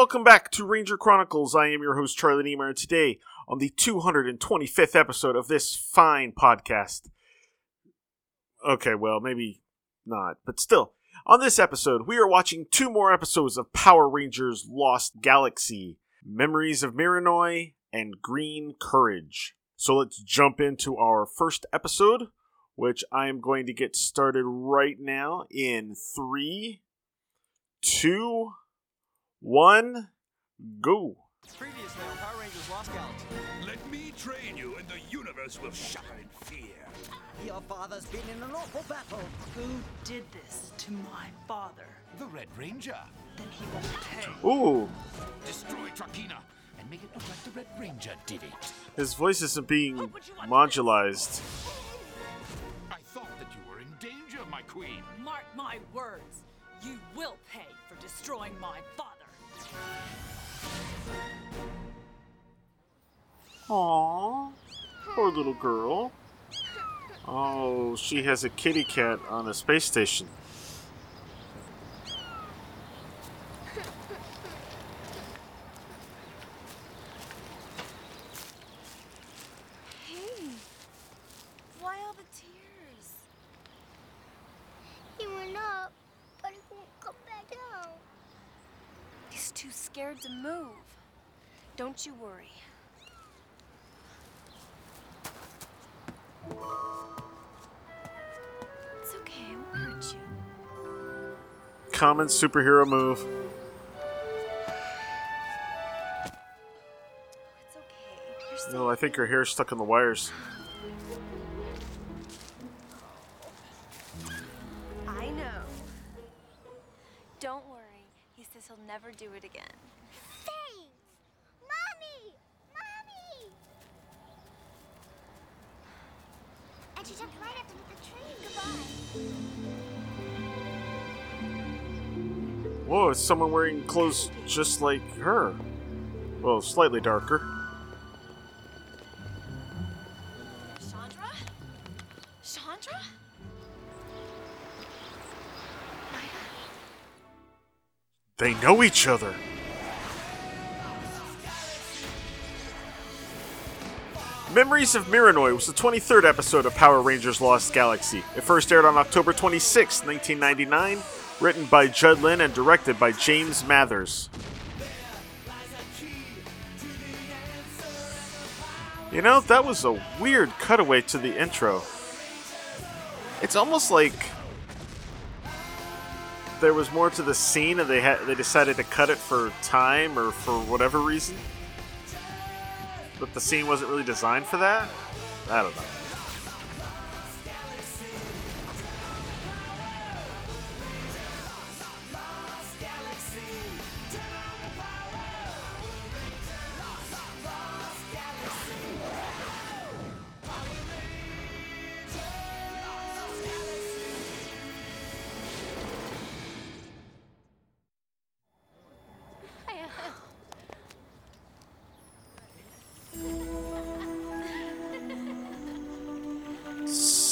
Welcome back to Ranger Chronicles. I am your host, Charlie Niemeyer, and today, on the 225th episode of this fine podcast. Okay, well, maybe not, but still. On this episode, we are watching two more episodes of Power Rangers Lost Galaxy Memories of Miranoi and Green Courage. So let's jump into our first episode, which I am going to get started right now in three, two, one, go. Previously on Power Rangers Lost Galaxy. Let me train you, and the universe will shudder in fear. Your father's been in an awful battle. Who did this to my father? The Red Ranger. Then he will pay. Ooh, Destroy Trakina and make it look like the Red Ranger did it. his voice isn't being modularized. I thought that you were in danger, my queen. Mark my words. You will pay for destroying my father. Aww, poor little girl. Oh, she has a kitty cat on a space station. Common superhero move. It's okay. You're. No, I think her hair's stuck in the wires. Whoa, it's someone wearing clothes just like her. Well, slightly darker. Chandra? Chandra? They know each other. Memories of Mirinoi was the 23rd episode of Power Rangers Lost Galaxy. It first aired on October 26, 1999, written by Judd Lynn and directed by James Mathers. You know, that was a weird cutaway to the intro. It's almost like there was more to the scene and they had they decided to cut it for time or for whatever reason. But the scene wasn't really designed for that. I don't know.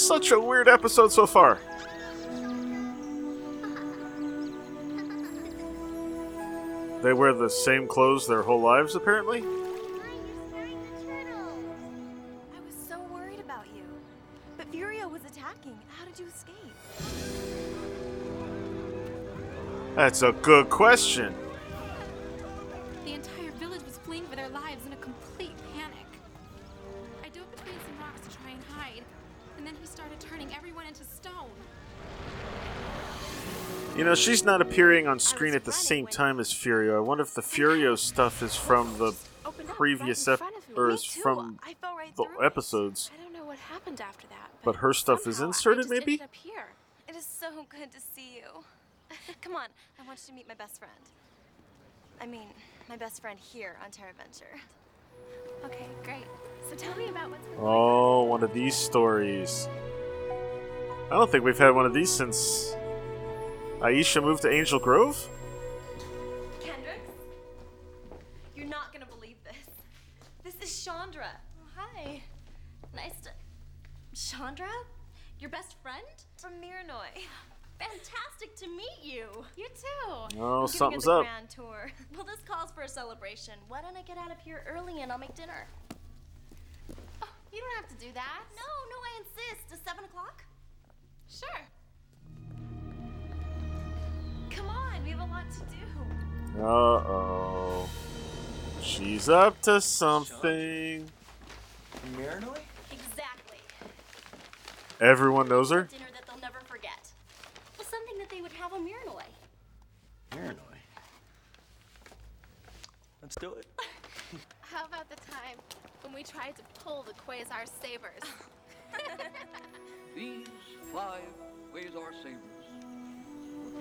Such a weird episode so far. They wear the same clothes their whole lives, apparently. I was so worried about you. But Furio was attacking. How did you escape? That's a good question. You know, she's not appearing on screen at the same time as Furio. I wonder if the Furio stuff is from the previous ep- front of me. or is from right the episodes. I don't know what happened after that. But her stuff is inserted, maybe? up here. It is so good to see you. Come on, I want you to meet my best friend. I mean, my best friend here on Terra Venture. Okay, great. So tell me about what's been Oh, one of these stories. I don't think we've had one of these since Aisha moved to Angel Grove. Kendrix? You're not gonna believe this. This is Chandra. Oh, Hi. Nice to. Chandra? Your best friend? From Mirinoi. Fantastic to meet you. You too. Oh, I'm giving her something's the up. grand tour. Well, this calls for a celebration. Why don't I get out of here early and I'll make dinner? Oh, you don't have to do that. No, no, I insist. Is seven o'clock? Sure. Come on, we have a lot to do. Uh oh. She's up to something. Mirinoi? Exactly. Everyone knows her? Dinner that they'll never forget. Was something that they would have on Mirinoi. Mirinoi. Let's do it. How about the time when we tried to pull the Quasar sabers? These five Quasar sabers were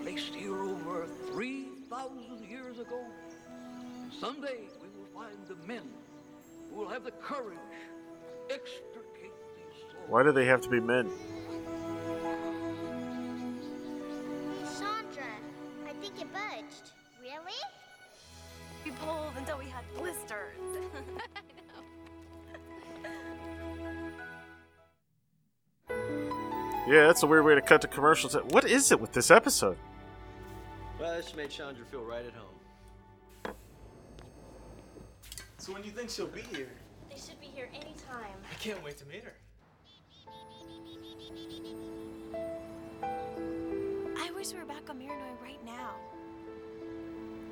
placed here over 3,000 years ago. Someday we will find the men who will have the courage to extricate these souls. Why do they have to be men? Chandra, I think it budged. Really? We pulled until we had blisters. Yeah, that's a weird way to cut to commercials. What is it with this episode? Well, this made Chandra feel right at home. So when do you think she'll be here? They should be here anytime. I can't wait to meet her. I wish we were back on Mirinoi right now.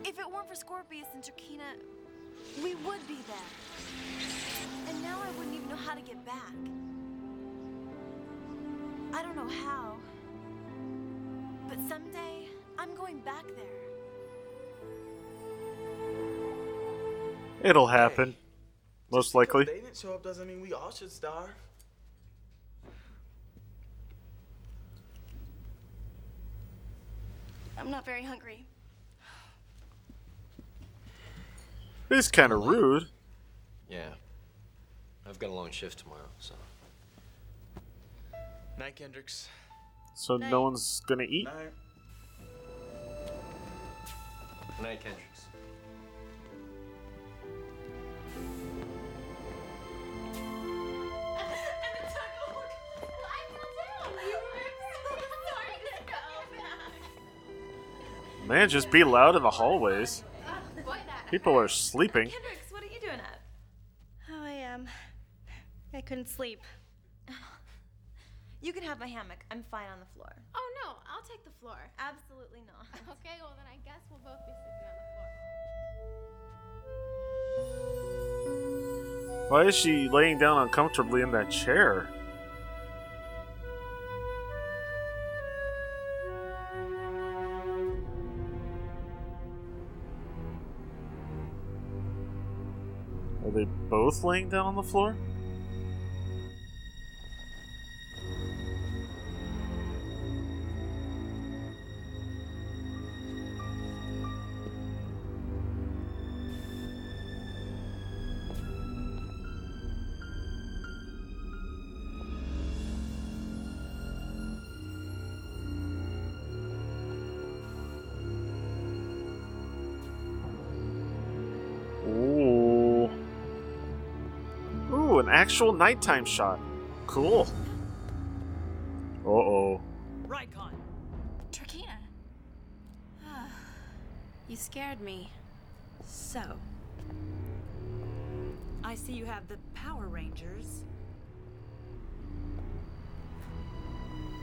If it weren't for Scorpius and Trakina, we would be there. And now I wouldn't even know how to get back. I don't know how. But someday, I'm going back there. It'll happen. Most likely. They didn't show up doesn't mean we all should starve. I'm not very hungry. It's kind of rude. Yeah. I've got a long shift tomorrow, so. Night, Kendrix. So no one's gonna eat? Night. Night, Kendrix. Man, just be loud in the hallways. People are sleeping. Kendrix, what are you doing up? Oh, I am. I couldn't sleep. You can have my hammock. I'm fine on the floor. Oh no, I'll take the floor. Absolutely not. Okay, well then I guess we'll both be sleeping on the floor. Why is she laying down uncomfortably in that chair? Are they both laying down on the floor? Actual nighttime shot. Cool. Uh oh. Raikon. Trakina. you scared me. So, I see you have the Power Rangers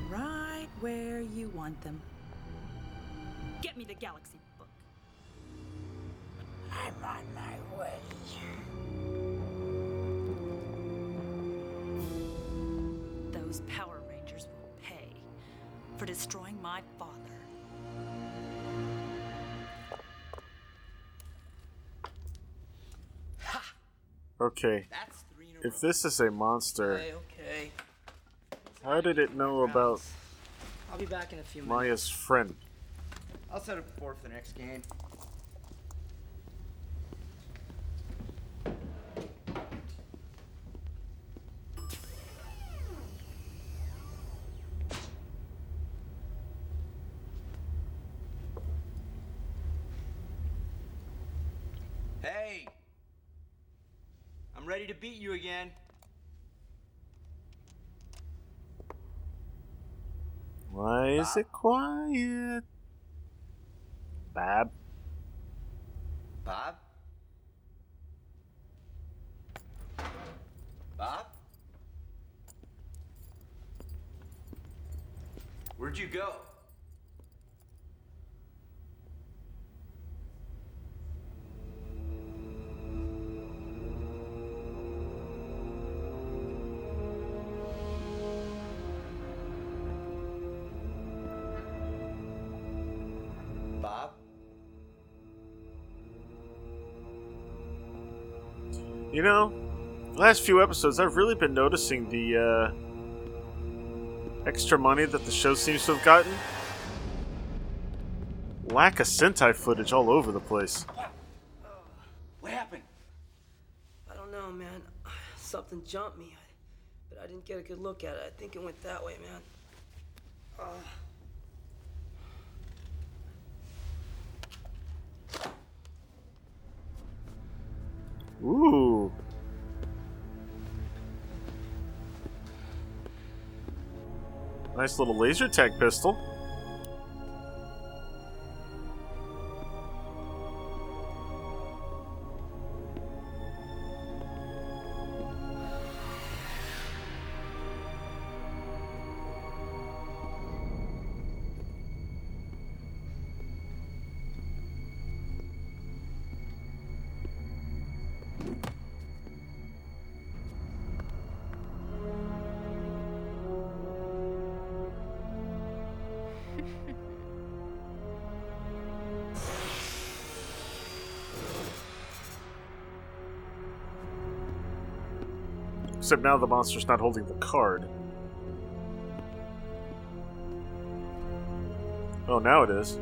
right where you want them. Get me the Galaxy book. I'm on my way. destroying my father. Ha! Okay. If this is a monster, okay, okay. how did it know about I'll be back in a few minutes. Maya's friend? I'll set up for the next game. Is it quiet? Bab. Bob? Bob? Where'd you go? You know, last few episodes, I've really been noticing the uh, extra money that the show seems to have gotten. Lack of Sentai footage all over the place. What happened? I don't know, man. Something jumped me, but I didn't get a good look at it. I think it went that way, man. Uh, Ooh. Nice little laser tag pistol. Except now the monster's not holding the card. Oh, now it is.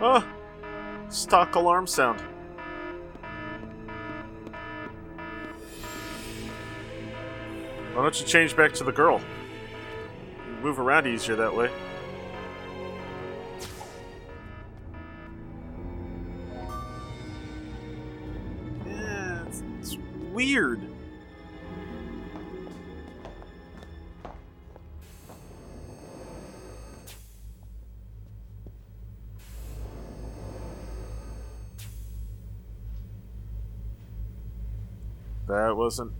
Oh! Stock alarm sound. Why don't you change back to the girl? Move around easier that way. Weird. That wasn't.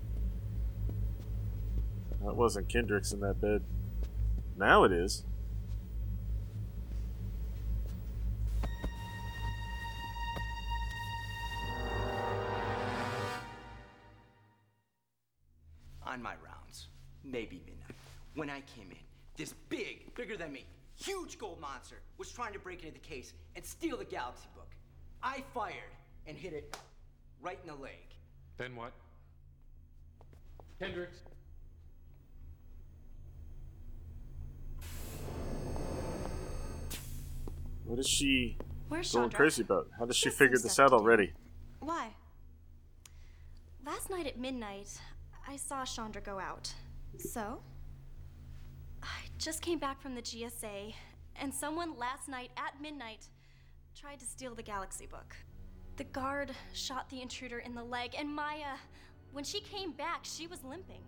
That wasn't Kendrix in that bed. Now it is. On my rounds, maybe midnight, when I came in, this big, bigger than me, huge gold monster was trying to break into the case and steal the Galaxy book. I fired and hit it right in the leg. Then what? Kendrix. What is she Where's going Chandra? crazy about? How does she Just figure some this stuff out to do. already? Why? Last night at midnight, I saw Chandra go out. So? I just came back from the GSA, and someone last night at midnight tried to steal the Galaxy book. The guard shot the intruder in the leg, and Maya, when she came back, she was limping.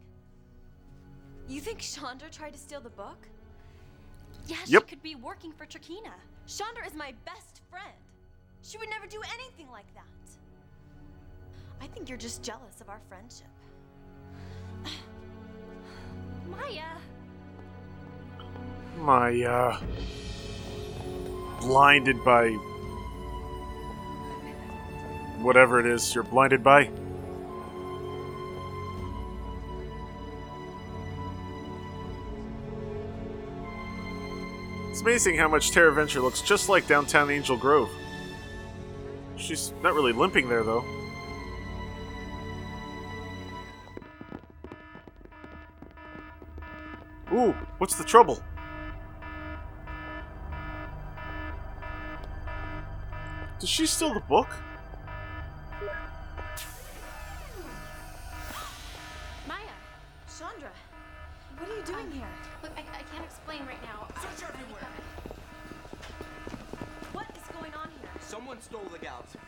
You think Chandra tried to steal the book? Yeah, Yep. she could be working for Trakina. Chandra is my best friend. She would never do anything like that. I think you're just jealous of our friendship. Maya! Uh. Blinded by. Whatever it is you're blinded by. It's amazing how much Terra Venture looks just like downtown Angel Grove. She's not really limping there, though. Ooh, what's the trouble? Does she steal the book? Maya, Chandra, what are you doing here? look, I, I can't explain right now. Someone stole the Galaxy book.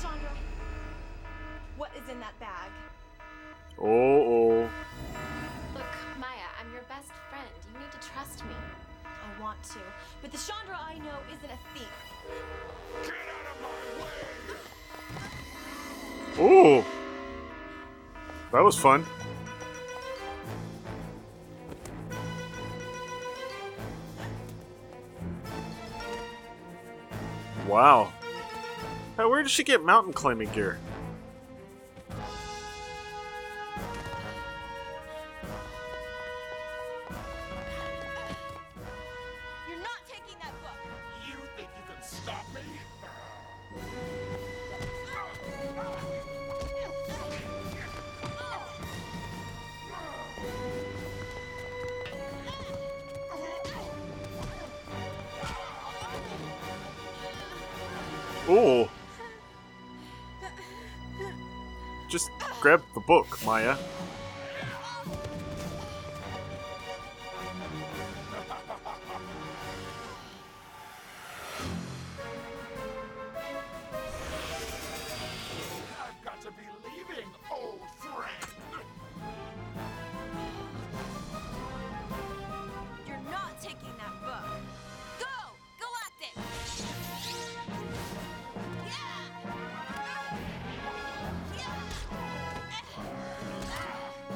Chandra, what is in that bag? Oh, oh. Look, Maya, I'm your best friend. You need to trust me. I want to, but the Chandra I know isn't a thief. Ooh. That was fun. Wow. Where did she get mountain climbing gear? The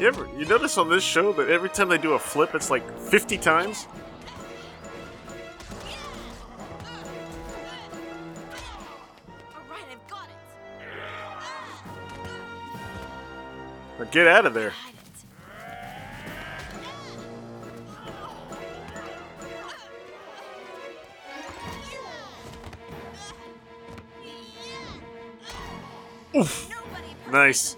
You ever you notice on this show that every time they do a flip, it's like 50 times? Alright, I've got it. Now get out of there. Oof. Nice.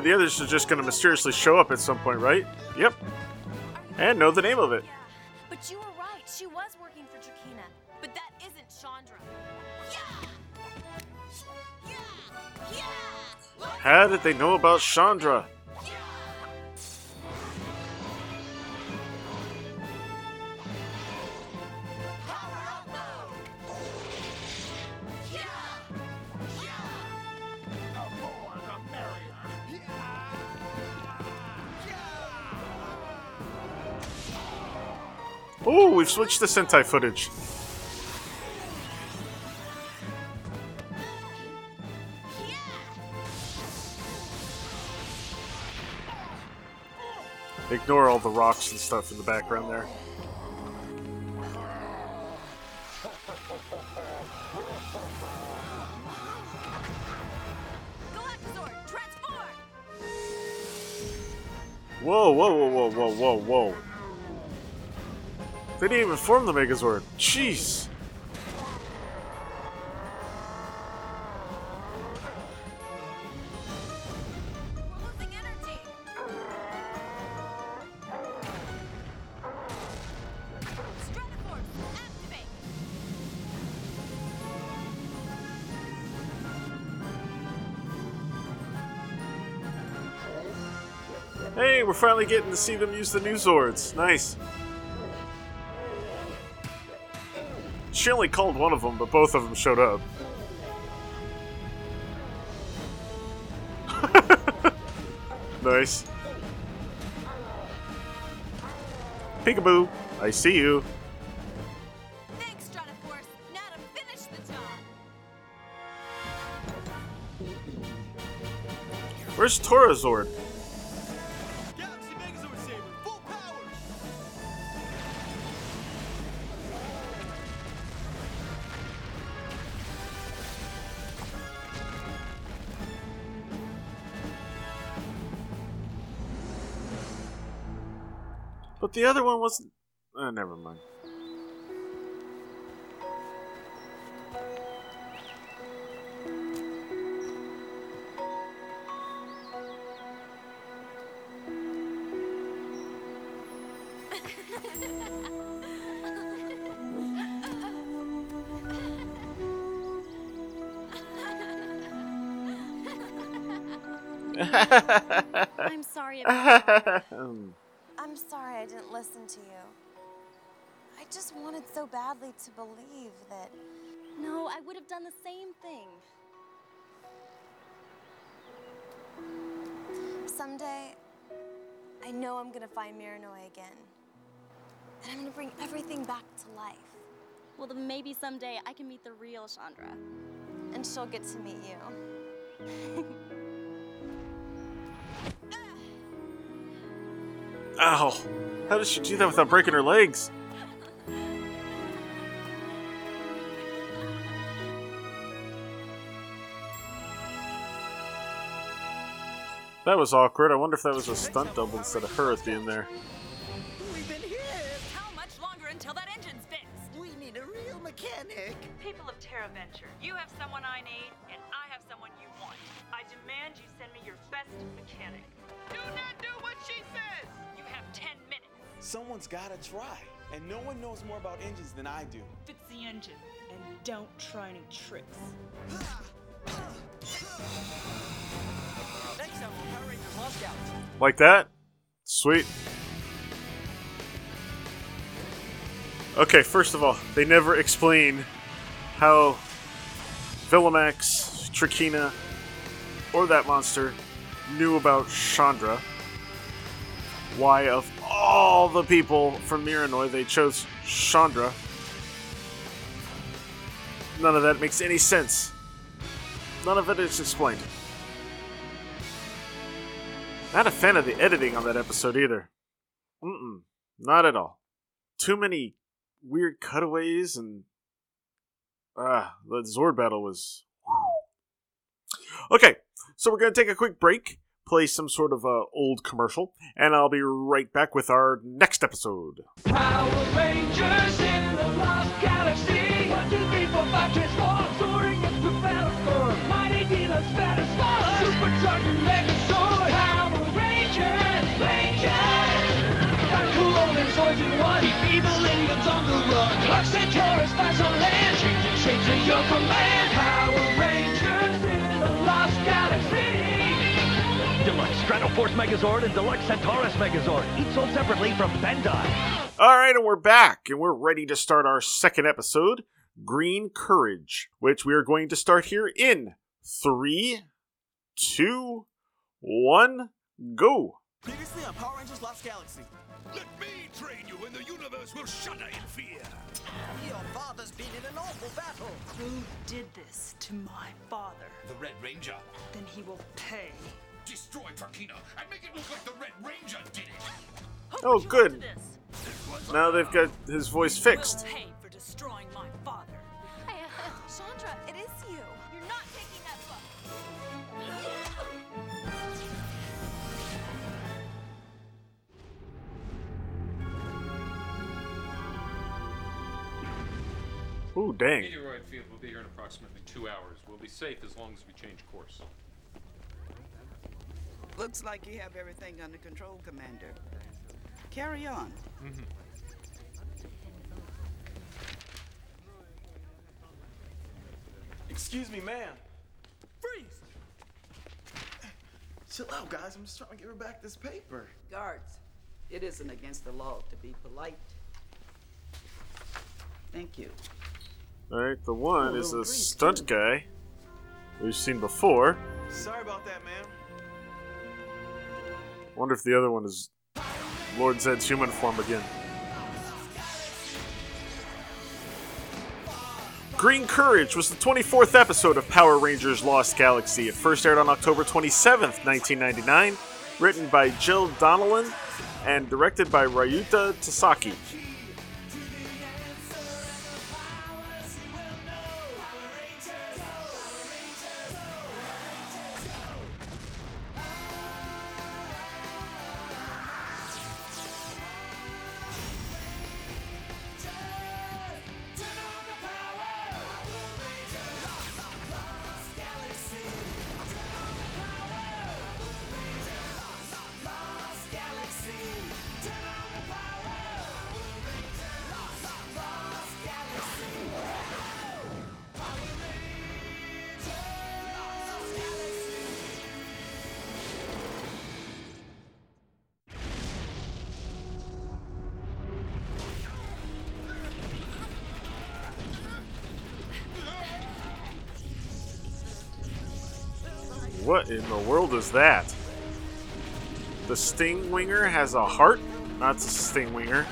So the others are just going to mysteriously show up at some point, right? Yep. And know the name of it. But you were right. She was working for Trakina. But that isn't Chandra. yeah How did they know about Chandra? Switched to Sentai footage. Ignore all the rocks and stuff in the background there. Whoa, whoa, whoa, whoa, whoa, whoa, whoa. They didn't even form the Megazord. Jeez. Hey, we're finally getting to see them use the new Zords. Nice. She only called one of them, but both of them showed up. nice. Peekaboo, I see you. Thanks, Stratoforce. Now to finish the job. Where's Torozord? But the other one wasn't. Uh, never mind. I'm sorry about that. Um, I'm sorry I didn't listen to you. I just wanted so badly to believe that. No, I would have done the same thing. Someday, I know I'm gonna find Mirinoi again. And I'm gonna bring everything back to life. Well, then maybe someday I can meet the real Chandra. And she'll get to meet you. ow! How did she do that without breaking her legs? That was awkward. I wonder if that was a stunt double instead of her at the end there. We've been here. How much longer until that engine's fixed? We need a real mechanic. People of Terra Venture, you have someone I need, and I have someone you want. I demand you send me your best mechanic. Do not do what she says! You have 10 minutes. Someone's gotta try, and no one knows more about engines than I do. Fix the engine, and don't try any tricks. Next up, Power Rangers Lost Galaxy. Like that? Sweet. Okay, first of all, they never explain how Villamax, Trakina, or that monster knew about Chandra. Why, of all the people from Mirinoi, they chose Chandra. None of that makes any sense. None of it is explained. Not a fan of the editing on that episode either. Mm-mm. Not at all. Too many weird cutaways and ah, the Zord battle was. Okay, so we're gonna take a quick break, play some sort of uh, old commercial, and I'll be right back with our next episode. Power Rangers in the Lost Galaxy. One, two, three, four, five, transform, soaring into. Mighty supercharged Megazord. Power Rangers, Rangers. Cool old swords in one. Keep evil on the run. Centaurus flies on land, your command. Deluxe Stratoforce Megazord and Deluxe Centaurus Megazord, each sold separately from Bandai. All right, and we're back, and we're ready to start our second episode, Green Courage, which we are going to start here in three, two, one, go. Previously on Power Rangers Lost Galaxy. Let me train you and the universe will shudder in fear. Your father's been in an awful battle. Who did this to my father? The Red Ranger. Then he will pay. Destroy Trakina and make it look like the Red Ranger did it. Oh, good. Now they've got his voice fixed. Pay for destroying my father. Hey, uh, Chandra, it is you. You're not taking that book. Ooh, dang. Meteoroid field will be here in approximately two hours. We'll be safe as long as we change course. Looks like you have everything under control, Commander. Carry on. Mm-hmm. Excuse me, ma'am. Freeze! Chill out, guys. I'm just trying to give her back this paper. Guards, it isn't against the law to be polite. Thank you. All right, the one Oh, is a breeze, stunt guy we've seen before. Sorry about that, ma'am. Wonder if the other one is Lord Zed's human form again. Green Courage was the 24th episode of Power Rangers Lost Galaxy. It first aired on October 27th, 1999, written by Jill Donnellan and directed by Ryuta Tasaki. In the world is that? The Stingwinger has a heart? That's a Stingwinger.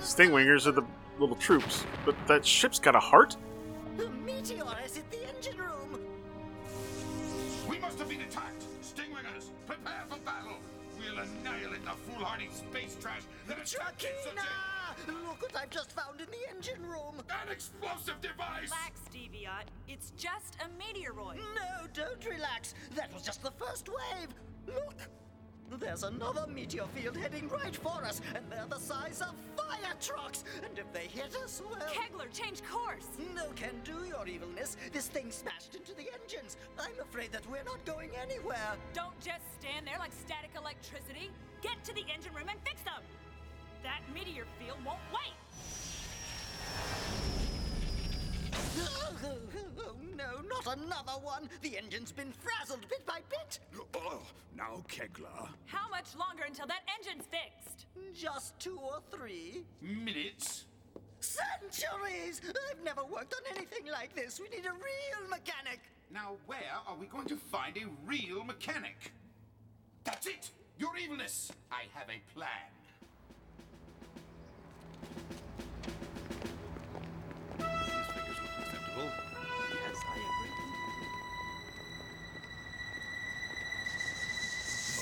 Stingwingers are the little troops, but that ship's got a heart? The meteor is in the engine room. We must have been attacked. Stingwingers, prepare for battle. We'll annihilate the foolhardy space trash that attacked Trakina! Look what I've just found in the engine room. An explosive device. Relax, Deviot. It's just a meteoroid. No, don't relax. That was just the first wave. Look. There's another meteor field heading right for us, and they're the size of fire trucks. And if they hit us, well. Kegler, change course. No can do, your evilness. This thing smashed into the engines. I'm afraid that we're not going anywhere. Don't just stand there like static electricity. Get to the engine room and fix them. That meteor field won't wait. Oh, no, not another one. The engine's been frazzled bit by bit. Oh, now, Kegler. How much longer until that engine's fixed? Just two or three. Minutes. Centuries! I've never worked on anything like this. We need a real mechanic. Now, where are we going to find a real mechanic? That's it! Your evilness! I have a plan.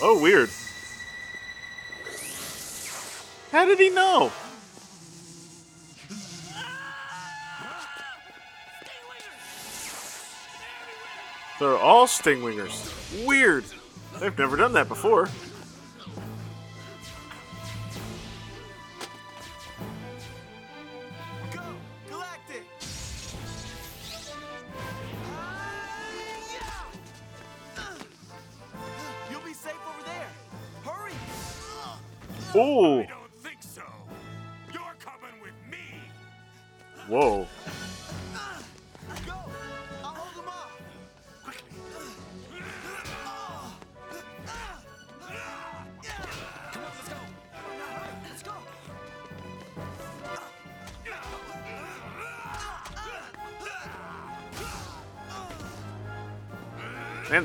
Oh, weird. How did he know? They're all Stingwingers. Weird. They've never done that before.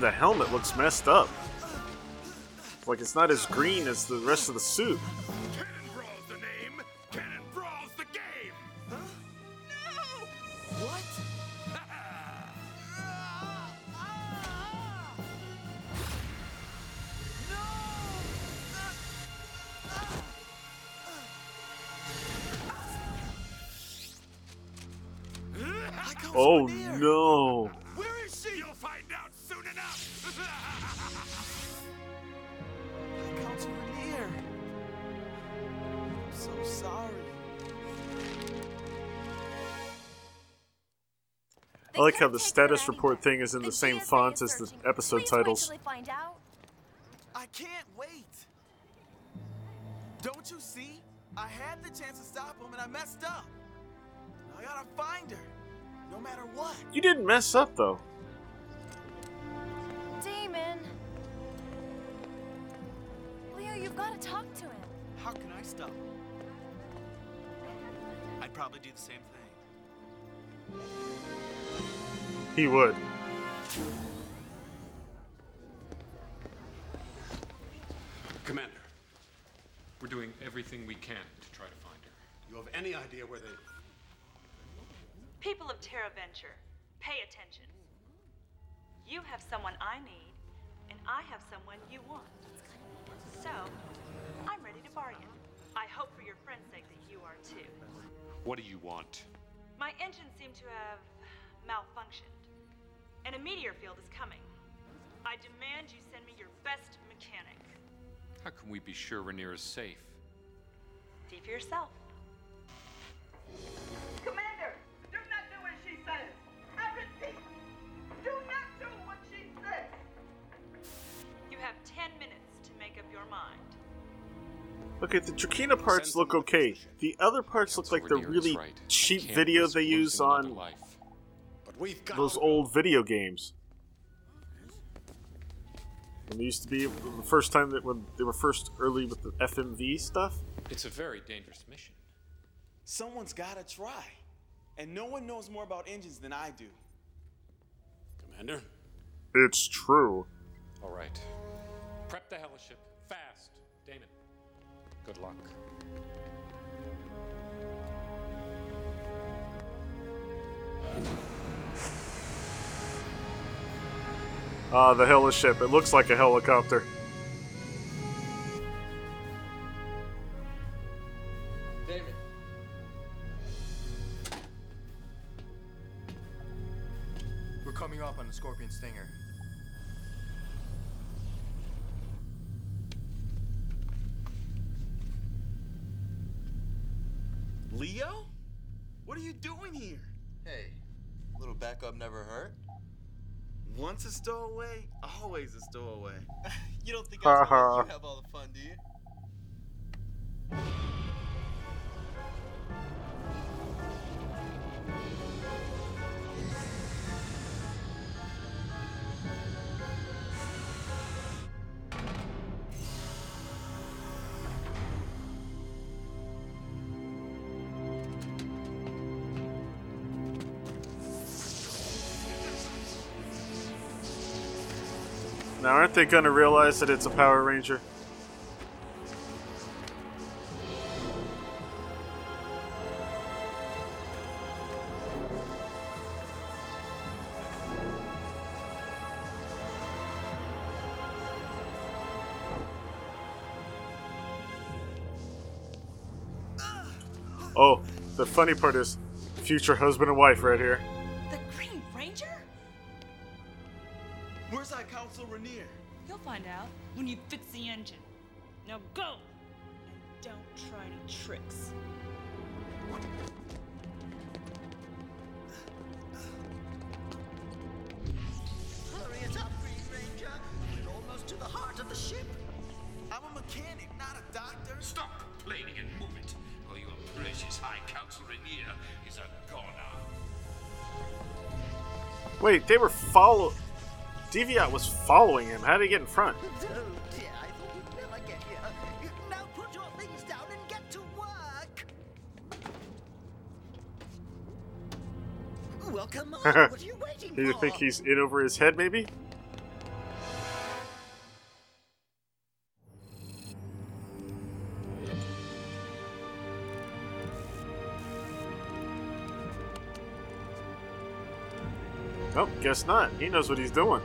The helmet looks messed up. Like it's not as green as the rest of the suit. Cannon Brawl's the name. Cannon Brawl's the game. What? Oh no. Enough. I count you near. I'm so sorry. I like how the status report thing is in the same font as the episode titles. I can't wait. Don't you see? I had the chance to stop him and I messed up. I gotta find her, no matter what. You didn't mess up though. Damon. Leo, you've got to talk to him. How can I stop him? I'd probably do the same thing. He would. Commander, we're doing everything we can to try to find her. You have any idea where they? People of Terra Venture, pay attention. You have someone I need, and I have someone you want. So, I'm ready to bargain. I hope for your friend's sake that you are too. What do you want? My engines seem to have malfunctioned, and a meteor field is coming. I demand you send me your best mechanic. How can we be sure Rhaenyra is safe? See for yourself. Okay, the Trakina parts look okay. The other parts look like the really cheap video they use on those old video games. When they used to be the first time that when they were first early with the FMV stuff. It's a very dangerous mission. Someone's gotta try. And no one knows more about engines than I do. Commander, It's true. All right. Prep the heliship fast. Good luck. Ah, the heliship. It looks like a helicopter. Stowaway, always a stowaway. You don't think Ha I ha. you uh-huh. have all the Now, aren't they going to realize that it's a Power Ranger? Oh, the funny part is future husband and wife right here. Deviot was following him. How did he get in front? Oh dear, I thought we'd never get here. Now put your things down and get to work. Well, come on. what you waiting Do you think he's in over his head, maybe? Nope, guess not. He knows what he's doing.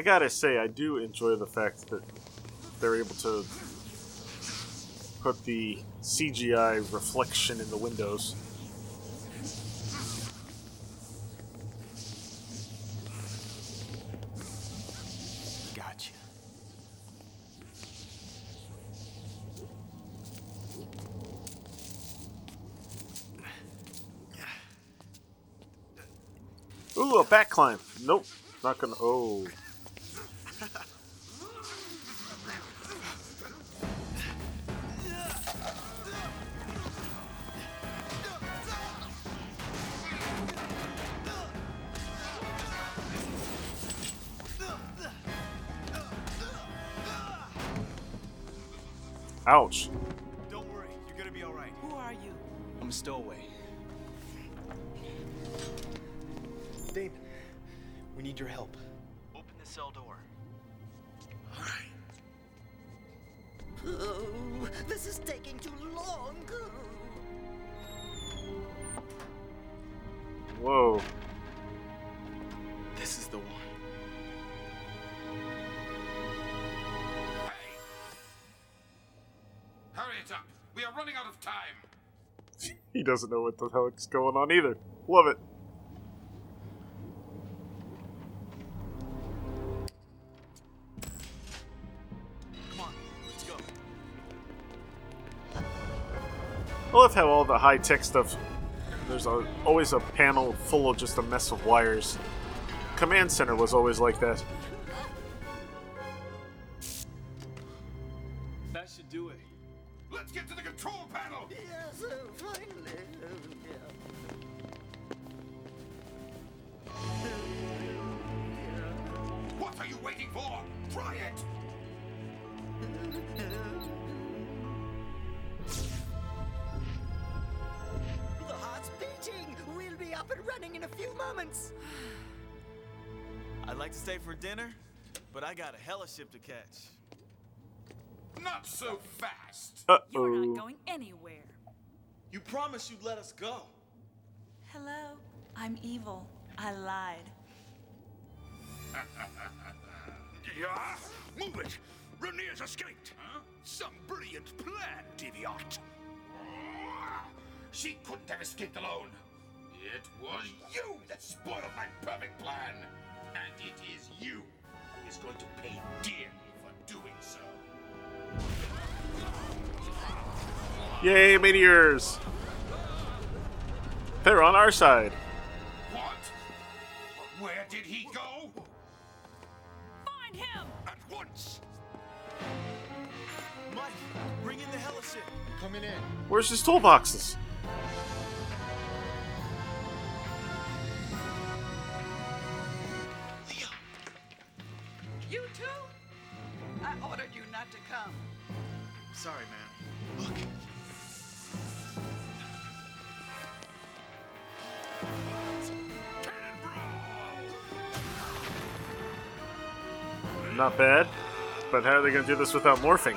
I gotta say, I do enjoy the fact that they're able to put the CGI reflection in the windows. Gotcha. Ooh, a back climb. Nope, not gonna. Oh. Ouch. He doesn't know what the heck's going on either. Love it. Come on, let's go. I love how all the high tech stuff. There's a, always a panel full of just a mess of wires. Command center was always like that. That up and running in a few moments. I'd like to stay for dinner, but I got a heliship to catch. Not so fast! You're not going anywhere. You promised you'd let us go. Hello, I'm evil. I lied. yeah? Move it! Renier's escaped! Huh? Some brilliant plan, Deviot! She couldn't have escaped alone! It was you that spoiled my perfect plan! And it is you who is going to pay dearly for doing so. Yay, meteors! They're on our side. What? Where did he go? Find him! At once! Mike, bring in the hella. Coming in. Where's his toolboxes? To come. Sorry, man. Look. Not bad. But how are they going to do this without morphing?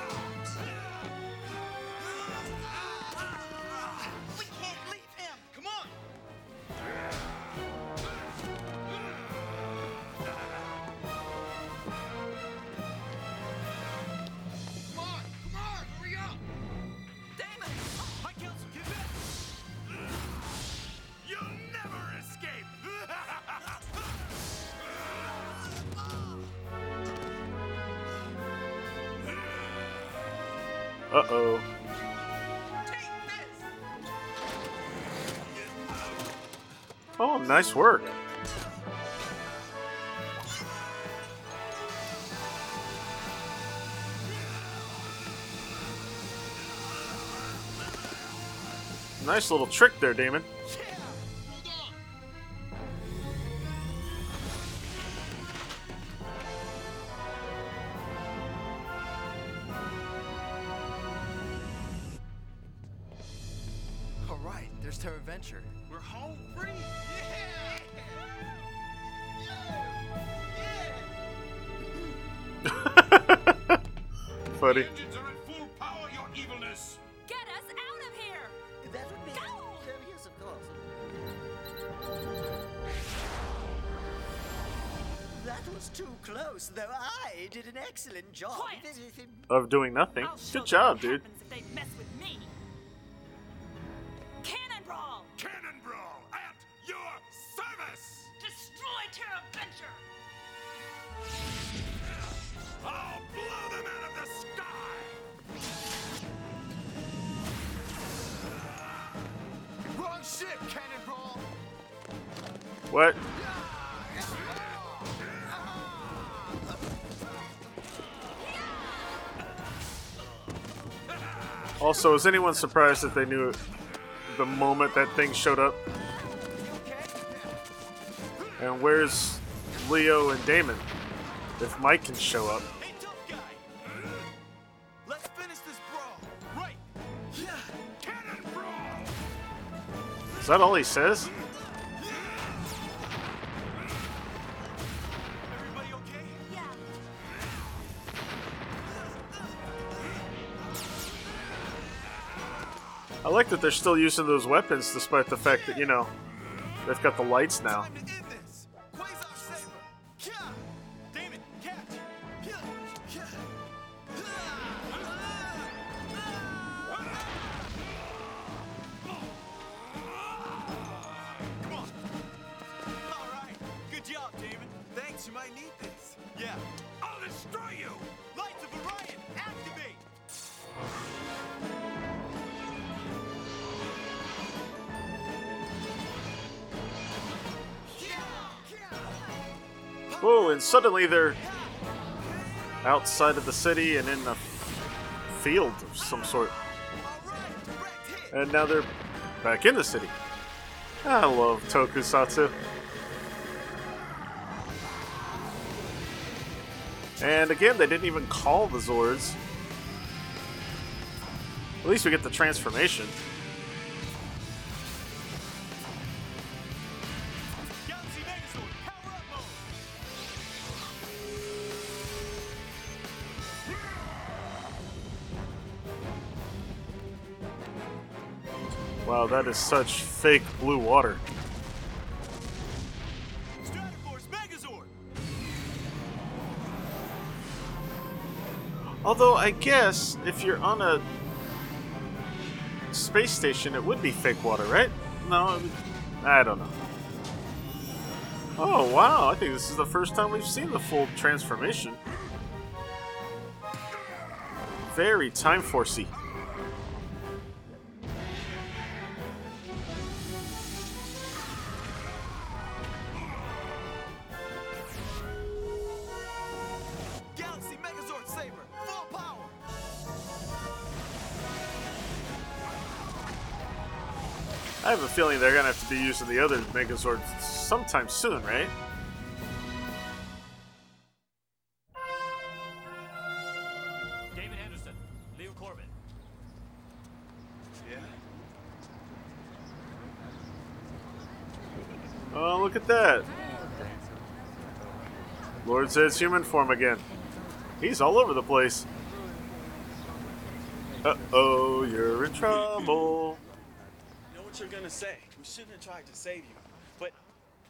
Nice work. Nice little trick there, Damon. That was too close, though I did an excellent job. Quiet. Of doing nothing. I'll Good job, dude. if they mess with me. Cannon brawl! Cannon Brawl at your service! Destroy Terra Venture! I'll blow them out of the sky! Wrong ship, Cannon Brawl. What? Also, is anyone surprised that they knew the moment that thing showed up? And where's Leo and Damon? If Mike can show up. Is that all he says? That they're still using those weapons despite the fact that, you know, they've got the lights now. Yeah. I'll destroy you! Lights of Orion, activate. Whoa, and suddenly they're outside of the city and in a field of some sort. And now they're back in the city. I love Tokusatsu. And again, they didn't even call the Zords. At least we get the transformation. That is such fake blue water. Although I guess if you're on a space station, it would be fake water, right? No, would- I don't know. Oh wow! I think this is the first time we've seen the full transformation. Very time forcey. I have a feeling they're gonna have to be using the other Megazords sometime soon, right? Damon Henderson, Leo Corbin. Yeah? Oh, look at that. Lord says human form again. He's all over the place. Uh oh, you're in trouble. What you're gonna say. We shouldn't have tried to save you. But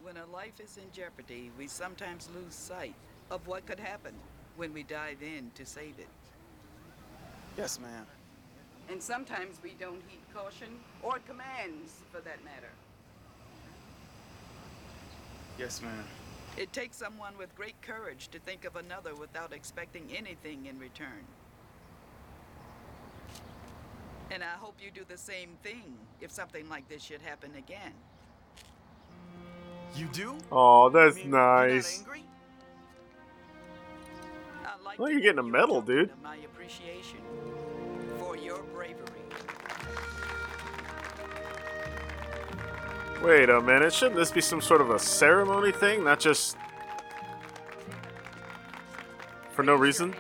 When a life is in jeopardy, we sometimes lose sight of what could happen when we dive in to save it. yes, ma'am. And sometimes we don't heed caution or commands, for that matter. Yes, ma'am. It takes someone with great courage to think of another without expecting anything in return. And I hope you do the same thing if something like this should happen again. You do? Oh, that's mean, you're nice. I'd like Well, you're getting a medal, dude. My appreciation for your bravery. Wait a minute, shouldn't this be some sort of a ceremony thing, not just for no reason?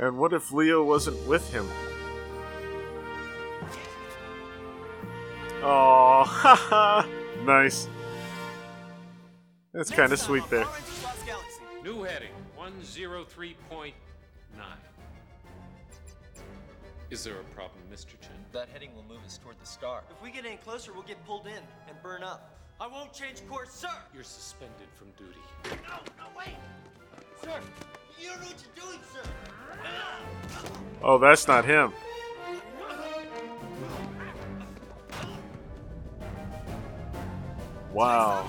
Excuse me? And what if Leo wasn't with him? Oh, haha, nice. That's kind of sweet there. Power Rangers Lost Galaxy. New heading 103.9. Is there a problem, Mr. Chen? That heading will move us toward the star. If we get any closer, we'll get pulled in and burn up. I won't change course, sir! You're suspended from duty. No, no, wait! Sir, Oh, that's not him. Wow.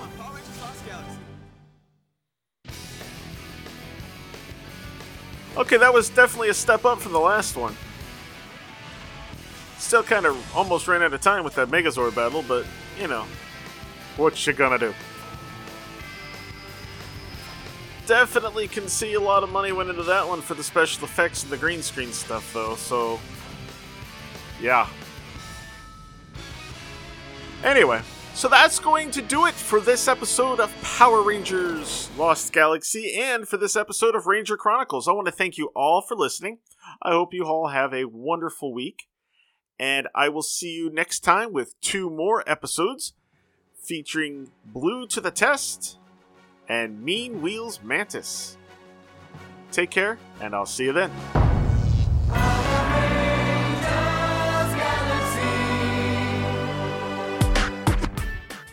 Okay, that was definitely a step up from the last one. Still kind of almost ran out of time with that Megazord battle, but you know, what you gonna do? Definitely can see a lot of money went into that one for the special effects and the green screen stuff, though. So, yeah. Anyway, so that's going to do it for this episode of Power Rangers Lost Galaxy and for this episode of Ranger Chronicles. I want to thank you all for listening. I hope you all have a wonderful week. And I will see you next time with two more episodes featuring Blue to the Test and Mean Wheels Mantis. Take care, and I'll see you then.